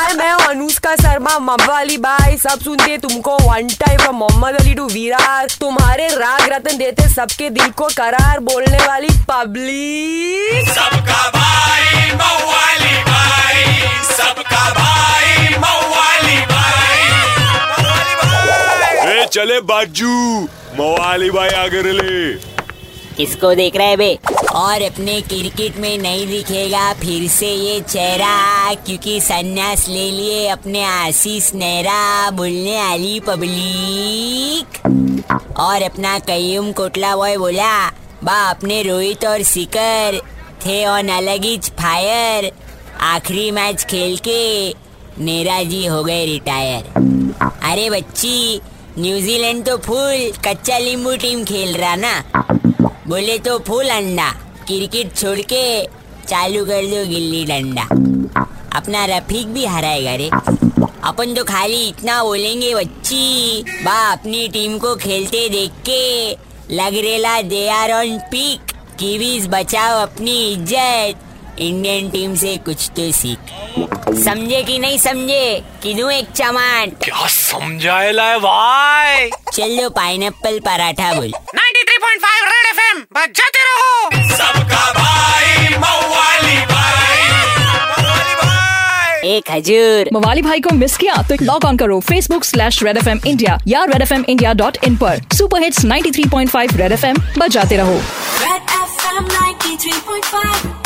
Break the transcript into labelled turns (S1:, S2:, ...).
S1: हाय मैं हूँ अनुष्का शर्मा मवाली बाई। सब सुनते तुमको one time from Mohammad Ali to Virar तुम्हारे राग रतन देते सबके दिल को करार बोलने वाली पब्लिक।
S2: सबका भाई मवाली भाई सबका भाई मवाली भाई
S3: ए चले बाजू। मवाली भाई आगे ले
S4: किसको देख रहे बे? और अपने क्रिकेट में नहीं दिखेगा फिर से ये चेहरा, क्योंकि सन्यास ले लिए अपने आशीष नेहरा बोलने वाली पब्लिक। और अपना कयूम कोटला बॉय बोला बा अपने रोहित और सिकर थे ऑन अलग ही फायर। आखिरी मैच खेल के नेहरा जी हो गए रिटायर. अरे बच्ची, न्यूजीलैंड तो फुल कच्चा लींबू टीम खेल रहा ना। बोले तो फूल अंडा। क्रिकेट छोड़ के चालू कर दो गिल्ली डंडा। अपना रफीक भी हराएगा रे। अपन तो खाली इतना बोलेंगे बच्ची। बा अपनी टीम को खेलते देख के लग रेला they are on peak. Kiwis बचाओ अपनी इज़्ज़त। इंडियन टीम से कुछ तो सीख। समझे कि नहीं समझे? कि दूँ एक चमान
S2: क्या समझाएला है भाई?
S4: चलो पाइनएप्पल पराठा बोल।
S5: 93.5 रेड एफएम बजाते रहो।
S2: सबका भाई मवाली भाई। मवाली भाई।
S4: एक हजूर
S6: मवाली भाई को मिस किया तो लॉग ऑन करो Facebook slash red F M India या red F M India dot in पर। Super hits 93.5 red F M बजाते रहो।
S7: Red F M 93.5